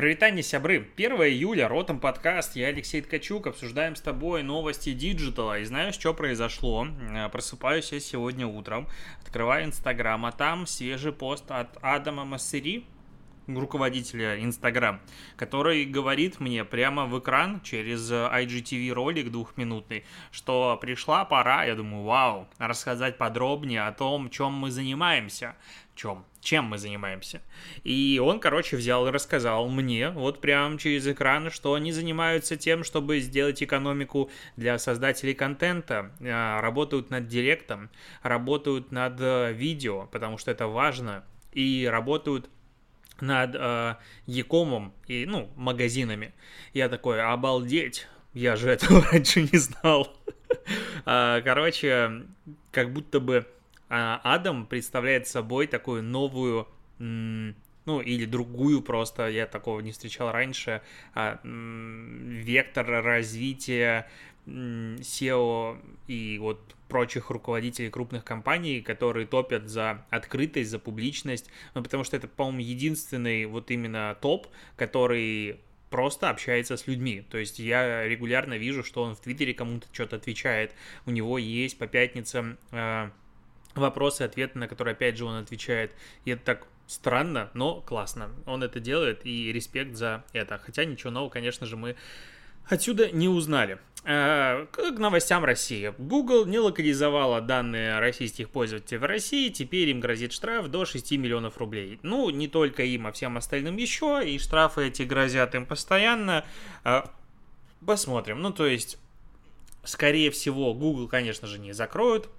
Прывітанне, сябры. 1 июля, Ротом подкаст, я Алексей Ткачук, обсуждаем с тобой новости digital а. И знаешь, что произошло? Э, просыпаюсь я сегодня утром, открываю Инстаграм, а там свежий пост от Адама Моссери, руководителя Инстаграм, который говорит мне прямо в экран через IGTV ролик двухминутный, что пришла пора, я думаю, вау, рассказать подробнее о том, чем мы занимаемся, чем, чем мы занимаемся. И он, короче, взял и рассказал мне, вот прям через экран, что они занимаются тем, чтобы сделать экономику для создателей контента, а, работают над директом, работают над э, видео, потому что это важно, и работают над э, Якомом и, ну, магазинами. Я такой, обалдеть, я же этого раньше не знал. А, короче, как будто бы Адам представляет собой такую новую, ну, или другую просто, я такого не встречал раньше, а, вектор развития SEO и вот прочих руководителей крупных компаний, которые топят за открытость, за публичность, ну, потому что это, по-моему, единственный вот именно топ, который просто общается с людьми. То есть я регулярно вижу, что он в Твиттере кому-то что-то отвечает, у него есть по пятницам э, вопросы, ответы, на которые, опять же, он отвечает. И это так странно, но классно. Он это делает, и респект за это. Хотя ничего нового, конечно же, мы отсюда не узнали. Э, к новостям России. Google не локализовала данные российских пользователей в России, теперь им грозит штраф до 6 миллионов рублей. Ну, не только им, а всем остальным еще, и штрафы эти грозят им постоянно. Э, посмотрим. Ну, то есть, скорее всего, Google, конечно же, не закроют,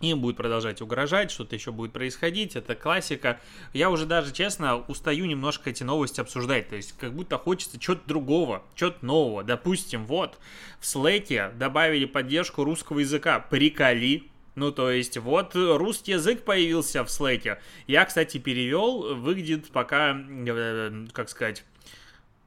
им будет продолжать угрожать, что-то еще будет происходить, это классика. Я уже даже, честно, устаю немножко эти новости обсуждать, то есть как будто хочется чего-то другого, чего-то нового. Допустим, вот, в Slack добавили поддержку русского языка, приколи, ну, то есть, вот русский язык появился в Slack. Я, кстати, перевел, выглядит пока, э, как сказать,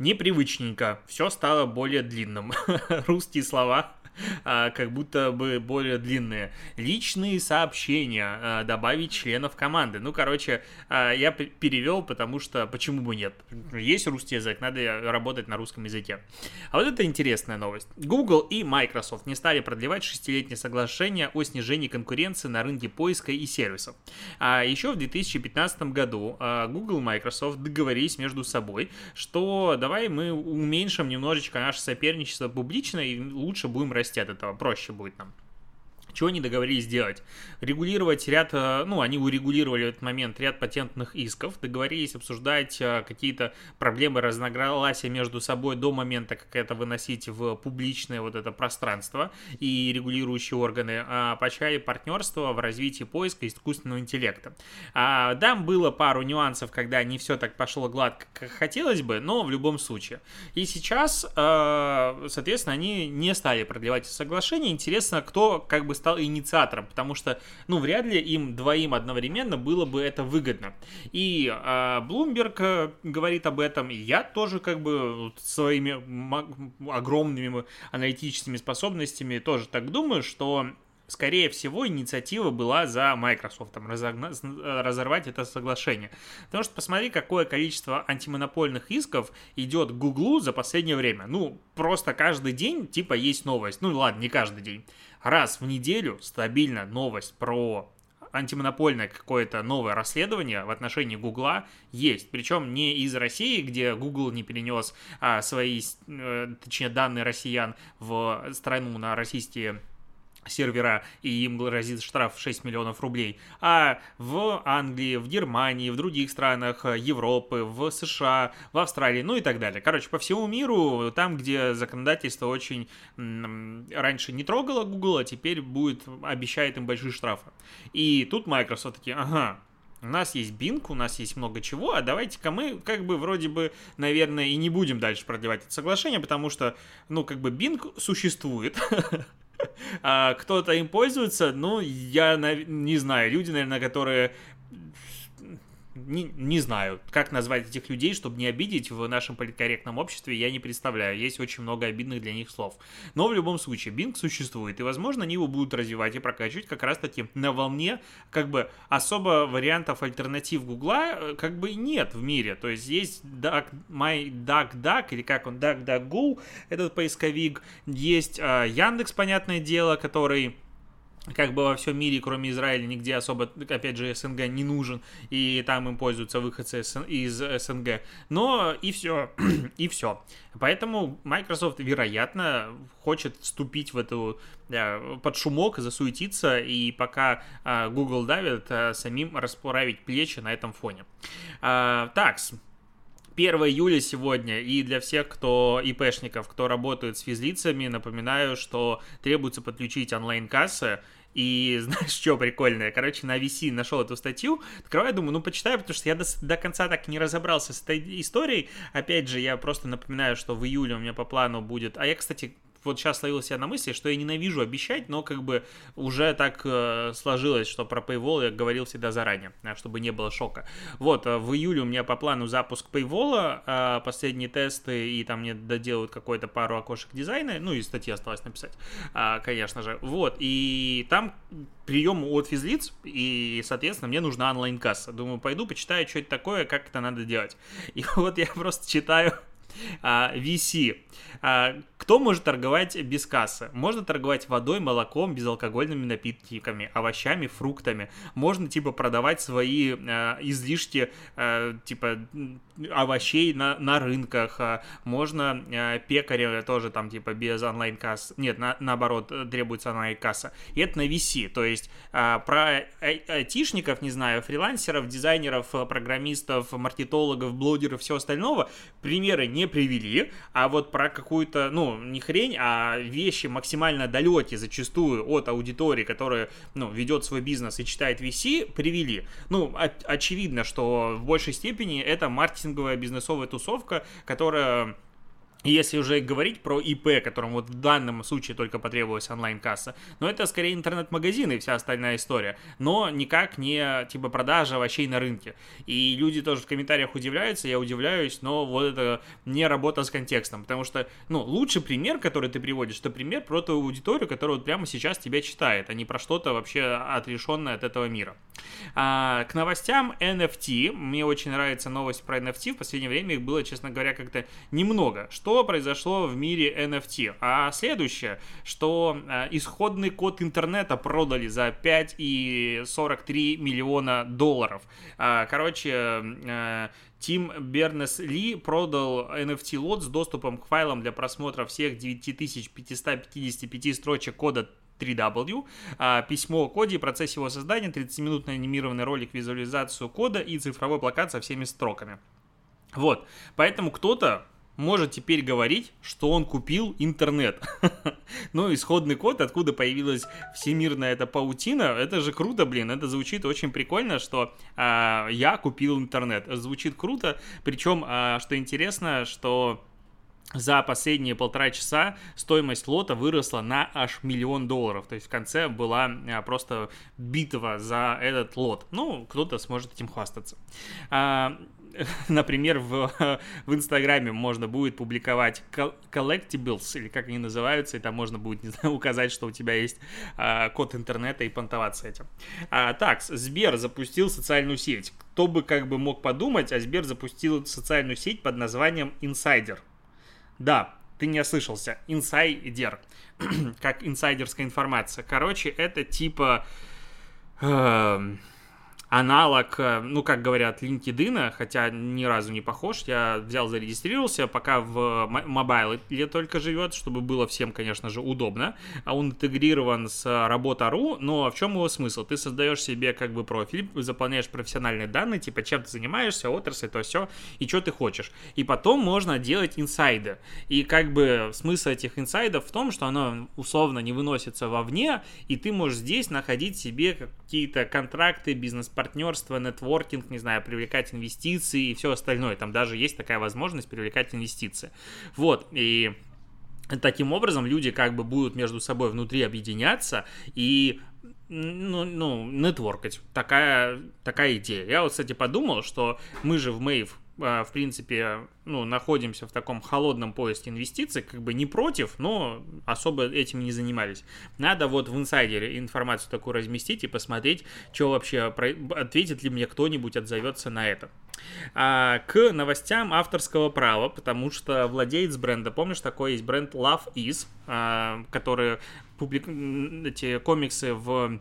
непривычненько. Все стало более длинным. Русские слова как будто бы более длинные. Личные сообщения, а, добавить членов команды. Ну, короче, а, я перевел, потому что почему бы нет? Есть русский язык, надо работать на русском языке. А вот это интересная новость. Google и Microsoft не стали продлевать шестилетнее соглашение о снижении конкуренции на рынке поиска и сервисов. А еще в 2015 году Google и Microsoft договорились между собой, что давай мы уменьшим немножечко наше соперничество публично и лучше будем расти от этого, проще будет нам. Чего они договорились сделать? Регулировать ряд, э, ну, они урегулировали в этот момент ряд патентных исков, договорились обсуждать э, какие-то проблемы разногласия между собой до момента, как это выносить в публичное вот это пространство и регулирующие органы, а почали партнерство в развитии поиска искусственного интеллекта. А, да, было пару нюансов, когда не все так пошло гладко, как хотелось бы, но в любом случае. И сейчас, э, соответственно, они не стали продлевать соглашение. Интересно, кто как бы стал инициатором, потому что, ну, вряд ли им двоим одновременно было бы это выгодно. И а, э, говорит об этом, и я тоже как бы своими огромными аналитическими способностями тоже так думаю, что скорее всего, инициатива была за Microsoft, разогна... разорвать это соглашение. Потому что посмотри, какое количество антимонопольных исков идет к Гуглу за последнее время. Ну, просто каждый день, типа, есть новость. Ну, ладно, не каждый день. Раз в неделю стабильно новость про антимонопольное какое-то новое расследование в отношении Гугла есть. Причем не из России, где Google не перенес а, свои, э, точнее, данные россиян в страну на российские сервера, и им грозит штраф 6 миллионов рублей, а в Англии, в Германии, в других странах Европы, в США, в Австралии, ну и так далее. Короче, по всему миру, там, где законодательство очень раньше не трогало Google, а теперь будет, обещает им большие штрафы. И тут Microsoft такие, ага, у нас есть Bing, у нас есть много чего, а давайте-ка мы как бы вроде бы, наверное, и не будем дальше продлевать это соглашение, потому что, ну, как бы Bing существует, а кто-то им пользуется, ну, я не знаю, люди, наверное, которые не, не знаю, как назвать этих людей, чтобы не обидеть в нашем политкорректном обществе, я не представляю. Есть очень много обидных для них слов. Но в любом случае, Bing существует, и, возможно, они его будут развивать и прокачивать как раз-таки на волне, как бы, особо вариантов альтернатив Гугла, э, как бы, нет в мире. То есть есть Duck, My Duck Duck, или как он, DuckDuckGo, этот поисковик, есть э, Яндекс, понятное дело, который как бы во всем мире, кроме Израиля, нигде особо, опять же, СНГ не нужен, и там им пользуются выходцы из СНГ. Но и все, и все. Поэтому Microsoft, вероятно, хочет вступить в эту под шумок, засуетиться, и пока а, Google давит, а, самим расправить плечи на этом фоне. А, такс. 1 июля сегодня, и для всех, кто ИПшников, кто работает с физлицами, напоминаю, что требуется подключить онлайн-кассы, и знаешь, что прикольное? Короче, на VC нашел эту статью, открываю, думаю, ну, почитаю, потому что я до, до конца так не разобрался с этой историей. Опять же, я просто напоминаю, что в июле у меня по плану будет... А я, кстати, вот сейчас ловил себя на мысли, что я ненавижу обещать, но как бы уже так э, сложилось, что про Paywall я говорил всегда заранее, а, чтобы не было шока. Вот, э, в июле у меня по плану запуск Paywall, э, последние тесты, и там мне доделают какой-то пару окошек дизайна, ну и статьи осталось написать, э, конечно же. Вот, и там прием от физлиц, и, соответственно, мне нужна онлайн-касса. Думаю, пойду почитаю, что это такое, как это надо делать. И вот я просто читаю а, VC. А, кто может торговать без кассы? Можно торговать водой, молоком, безалкогольными напитками, овощами, фруктами. Можно, типа, продавать свои а, излишки, а, типа, овощей на, на рынках. А, можно а, пекаря тоже там, типа, без онлайн-касс. Нет, на, наоборот, требуется онлайн-касса. И это на VC. То есть а, про айтишников, не знаю, фрилансеров, дизайнеров, программистов, маркетологов, блогеров, все остального примеры не привели, а вот про какую-то, ну, не хрень, а вещи максимально далекие зачастую от аудитории, которая, ну, ведет свой бизнес и читает VC, привели. Ну, очевидно, что в большей степени это маркетинговая бизнесовая тусовка, которая если уже говорить про ИП, которому вот в данном случае только потребовалась онлайн-касса, но это скорее интернет-магазин и вся остальная история, но никак не типа продажа овощей на рынке. И люди тоже в комментариях удивляются, я удивляюсь, но вот это не работа с контекстом, потому что, ну, лучший пример, который ты приводишь, это пример про ту аудиторию, которая вот прямо сейчас тебя читает, а не про что-то вообще отрешенное от этого мира. А, к новостям NFT, мне очень нравится новость про NFT, в последнее время их было, честно говоря, как-то немного. Что что произошло в мире NFT. А следующее, что э, исходный код интернета продали за 5,43 миллиона долларов. Э, короче, э, Тим Бернес-Ли продал NFT-лот с доступом к файлам для просмотра всех 9555 строчек кода 3W, а, письмо о коде, процесс его создания, 30-минутный анимированный ролик, визуализацию кода и цифровой плакат со всеми строками. Вот, поэтому кто-то может теперь говорить, что он купил интернет. ну, исходный код, откуда появилась всемирная эта паутина, это же круто, блин, это звучит очень прикольно, что а, я купил интернет. Звучит круто, причем, а, что интересно, что за последние полтора часа стоимость лота выросла на аж миллион долларов. То есть в конце была а, просто битва за этот лот. Ну, кто-то сможет этим хвастаться. Например, в, в Инстаграме можно будет публиковать collectibles, или как они называются, и там можно будет, не знаю, указать, что у тебя есть а, код интернета и понтоваться этим. А, так, Сбер запустил социальную сеть. Кто бы как бы мог подумать, а Сбер запустил социальную сеть под названием Insider. Да, ты не ослышался. Инсайдер. как инсайдерская информация. Короче, это типа... Э, аналог, э, ну, как говорят, LinkedIn, хотя ни разу не похож. Я взял, зарегистрировался, пока в мобайле только живет, чтобы было всем, конечно же, удобно. А он интегрирован с работа.ру, но в чем его смысл? Ты создаешь себе как бы профиль, заполняешь профессиональные данные, типа чем ты занимаешься, отрасль, то все, и что ты хочешь. И потом можно делать инсайды. И как бы смысл этих инсайдов в том, что оно условно не выносится вовне, и ты можешь здесь находить себе какие-то контракты, бизнес партнерство, нетворкинг, не знаю, привлекать инвестиции и все остальное. Там даже есть такая возможность привлекать инвестиции. Вот, и Таким образом, люди как бы будут между собой внутри объединяться и ну, ну, нетворкать. Такая, такая идея. Я вот, кстати, подумал, что мы же в Мэйв в принципе, ну, находимся в таком холодном поиске инвестиций, как бы не против, но особо этим не занимались. Надо вот в инсайдере информацию такую разместить и посмотреть, что вообще, ответит ли мне кто-нибудь, отзовется на это. А, к новостям авторского права, потому что владелец бренда, помнишь, такой есть бренд Love Is, а, который публик... эти комиксы в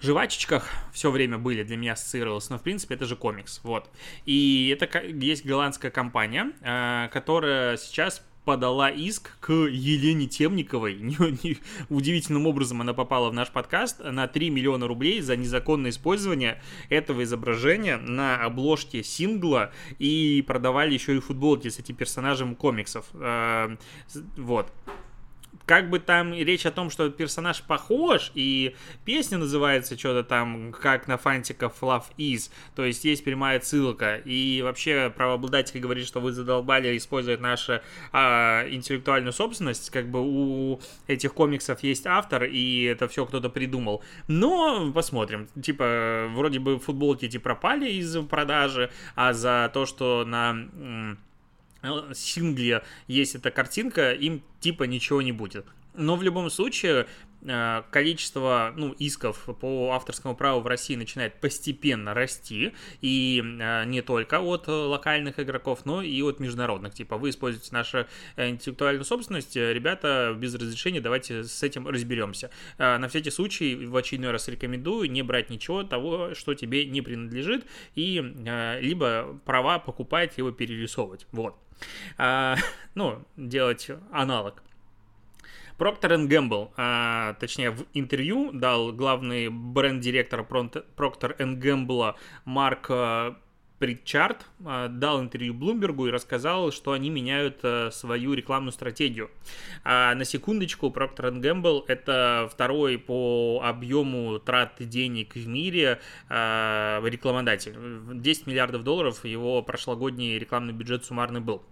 жвачечках все время были, для меня ассоциировалось, но в принципе это же комикс, вот. И это есть голландская компания, э, которая сейчас подала иск к Елене Темниковой. Удивительным образом она попала в наш подкаст на 3 миллиона рублей за незаконное использование этого изображения на обложке сингла и продавали еще и футболки с этим персонажем комиксов. Э, вот как бы там речь о том, что персонаж похож, и песня называется что-то там, как на фантиков Love Is, то есть есть прямая ссылка, и вообще правообладатель говорит, что вы задолбали использовать нашу а, интеллектуальную собственность, как бы у этих комиксов есть автор, и это все кто-то придумал. Но посмотрим, типа, вроде бы футболки эти пропали из продажи, а за то, что на сингле есть эта картинка, им типа ничего не будет. Но в любом случае, Э, количество ну, исков по авторскому праву в России начинает постепенно расти, и э, не только от локальных игроков, но и от международных. Типа, вы используете нашу э, интеллектуальную собственность, ребята, без разрешения, давайте с этим разберемся. На всякий случай, в очередной раз рекомендую не брать ничего того, что тебе не принадлежит, и либо права покупать, либо перерисовывать. Вот. А, ну, делать аналог. Проктор Gamble, а, точнее, в интервью дал главный бренд-директор Проктор Gamble Марк а, Притчард а, дал интервью Блумбергу и рассказал, что они меняют а, свою рекламную стратегию. А на секундочку, Procter Gamble это второй по объему трат денег в мире рекламодатель. 10 миллиардов долларов его прошлогодний рекламный бюджет суммарный был.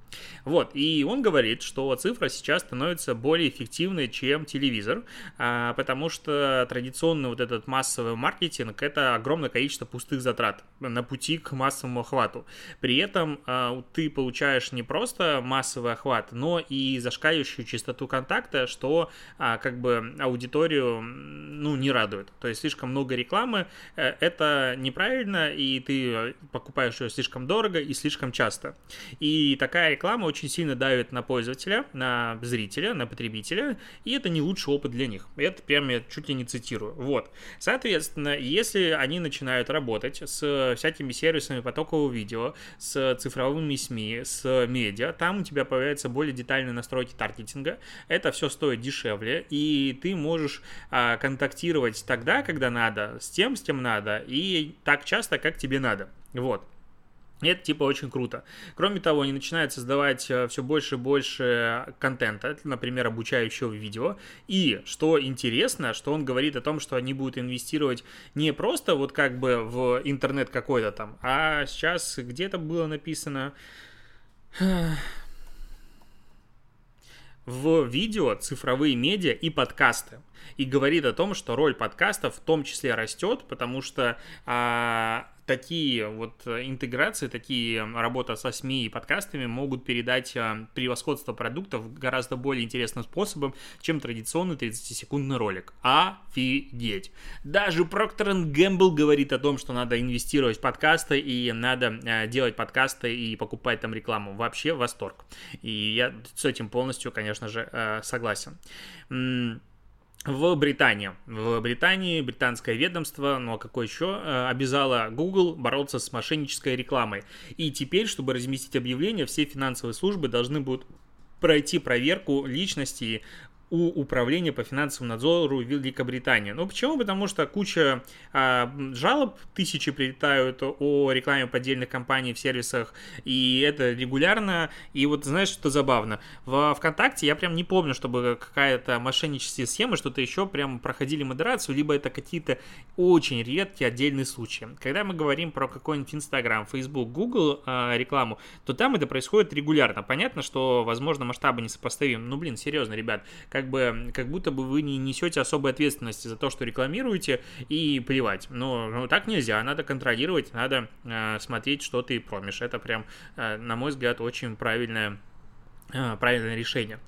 Вот, и он говорит, что цифра сейчас становится более эффективной, чем телевизор, потому что традиционный вот этот массовый маркетинг – это огромное количество пустых затрат на пути к массовому массовому охвату. При этом э, ты получаешь не просто массовый охват, но и зашкаливающую частоту контакта, что э, как бы аудиторию ну, не радует. То есть слишком много рекламы, э, это неправильно, и ты покупаешь ее слишком дорого и слишком часто. И такая реклама очень сильно давит на пользователя, на зрителя, на потребителя, и это не лучший опыт для них. Это прям я чуть ли не цитирую. Вот. Соответственно, если они начинают работать с всякими сервисами потом потокового видео, с цифровыми СМИ, с медиа. Там у тебя появляются более детальные настройки таргетинга. Это все стоит дешевле, и ты можешь а, контактировать тогда, когда надо, с тем, с тем надо, и так часто, как тебе надо. Вот. Это типа очень круто. Кроме того, они начинают создавать э, все больше и больше контента, например, обучающего видео. И что интересно, что он говорит о том, что они будут инвестировать не просто вот как бы в интернет какой-то там, а сейчас где-то было написано в видео, цифровые медиа и подкасты. И говорит о том, что роль подкастов в том числе растет, потому что а, такие вот э, интеграции, такие работа со СМИ и подкастами могут передать э, превосходство продуктов гораздо более интересным способом, чем традиционный 30-секундный ролик. Офигеть! Даже Procter Gamble говорит о том, что надо инвестировать в подкасты и надо э, делать подкасты и покупать там рекламу. Вообще восторг. И я с этим полностью, конечно же, согласен в Британии. В Британии британское ведомство, ну а какое еще, э, обязало Google бороться с мошеннической рекламой. И теперь, чтобы разместить объявление, все финансовые службы должны будут пройти проверку личности у Управления по финансовому надзору Великобритании. Ну, почему? Потому что куча а, жалоб, тысячи прилетают о рекламе поддельных компаний в сервисах, и это регулярно. И вот знаешь, что забавно? В ВКонтакте я прям не помню, чтобы какая-то мошенническая схема, что-то еще прям проходили модерацию, либо это какие-то очень редкие отдельные случаи. Когда мы говорим про какой-нибудь Инстаграм, Фейсбук, Google а, рекламу, то там это происходит регулярно. Понятно, что, возможно, масштабы несопоставимы. Ну, блин, серьезно, ребят, как бы, как будто бы вы не несете особой ответственности за то, что рекламируете, и плевать. Но ну, так нельзя, надо контролировать, надо э, смотреть, что ты промишь. Это прям, э, на мой взгляд, очень правильное а, правильное решение.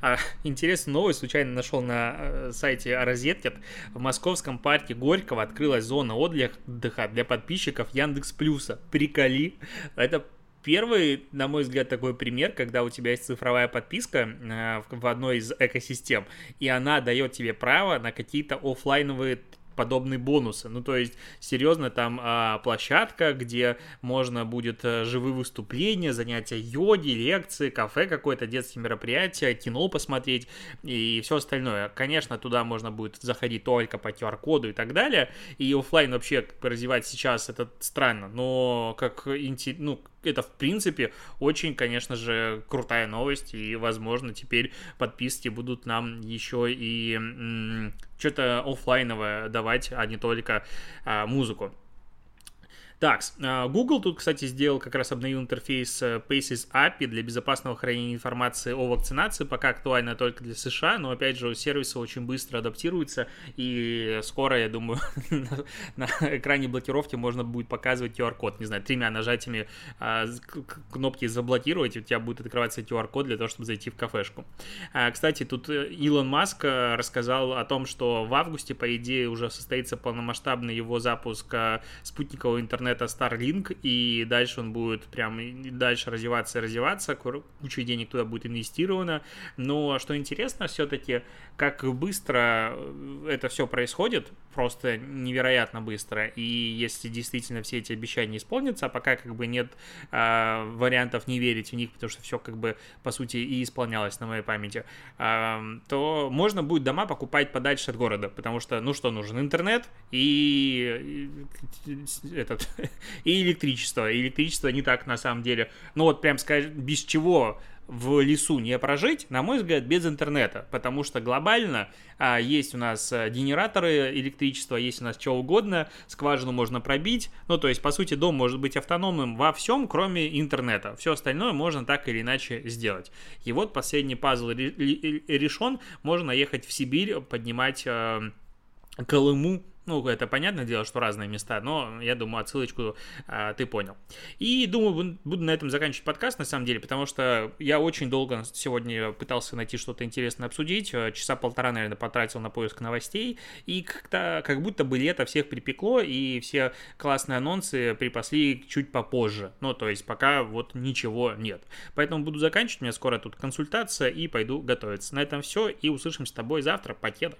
А, интересную новость случайно нашел на э, сайте Розеткет. В московском парке Горького открылась зона отдыха для подписчиков Яндекс Плюса. Приколи. Это Первый, на мой взгляд, такой пример, когда у тебя есть цифровая подписка э, в одной из экосистем, и она дает тебе право на какие-то офлайновые подобные бонусы. Ну, то есть, серьезно, там а, площадка, где можно будет а, живые выступления, занятия йоги, лекции, кафе какое-то, детские мероприятия, кино посмотреть и все остальное. Конечно, туда можно будет заходить только по QR-коду и так далее. И офлайн вообще развивать сейчас это странно, но как, ну, это, в принципе, очень, конечно же, крутая новость, и, возможно, теперь подписки будут нам еще и что-то офлайновое давать, а не только а, музыку. Так, а, Google тут, кстати, сделал, как раз обновил интерфейс э, Paces API для безопасного хранения информации о вакцинации, пока актуально только для США, но, опять же, сервисы очень быстро адаптируются, и скоро, я думаю, на, экране блокировки можно будет показывать QR-код, не знаю, тремя нажатиями а, кнопки заблокировать, у тебя будет открываться QR-код для того, чтобы зайти в кафешку. А, кстати, тут э, Илон Маск э, рассказал о том, что в августе, по идее, уже состоится полномасштабный его запуск спутникового интернета это Starlink, и дальше он будет прям дальше развиваться и развиваться, куча денег туда будет инвестировано. Но что интересно все-таки, как быстро э, это все происходит, просто невероятно быстро. И если действительно все эти обещания исполнятся, а пока как бы нет э, вариантов не верить в них, потому что все как бы по сути и исполнялось на моей памяти, э, то можно будет дома покупать подальше от города, потому что ну что нужен интернет и, этот и электричество. Электричество не так на самом деле. Ну вот прям сказать, без чего в лесу не прожить, на мой взгляд, без интернета, потому что глобально а, есть у нас а, генераторы электричества, есть у нас что угодно, скважину можно пробить, ну, то есть, по сути, дом может быть автономным во всем, кроме интернета, все остальное можно так или иначе сделать. И вот последний пазл решен, можно ехать в Сибирь, поднимать а, Колыму ну, это понятное дело, что разные места, но я думаю, отсылочку а, ты понял. И думаю, буду на этом заканчивать подкаст, на самом деле, потому что я очень долго сегодня пытался найти что-то интересное обсудить, э, часа полтора, наверное, потратил на поиск новостей, и как-то как будто бы лето всех припекло, и все классные анонсы припасли чуть попозже. Ну, то есть пока вот ничего нет. Поэтому буду заканчивать, у меня скоро тут консультация, и пойду готовиться. На этом все, и услышимся с тобой завтра. Покеда.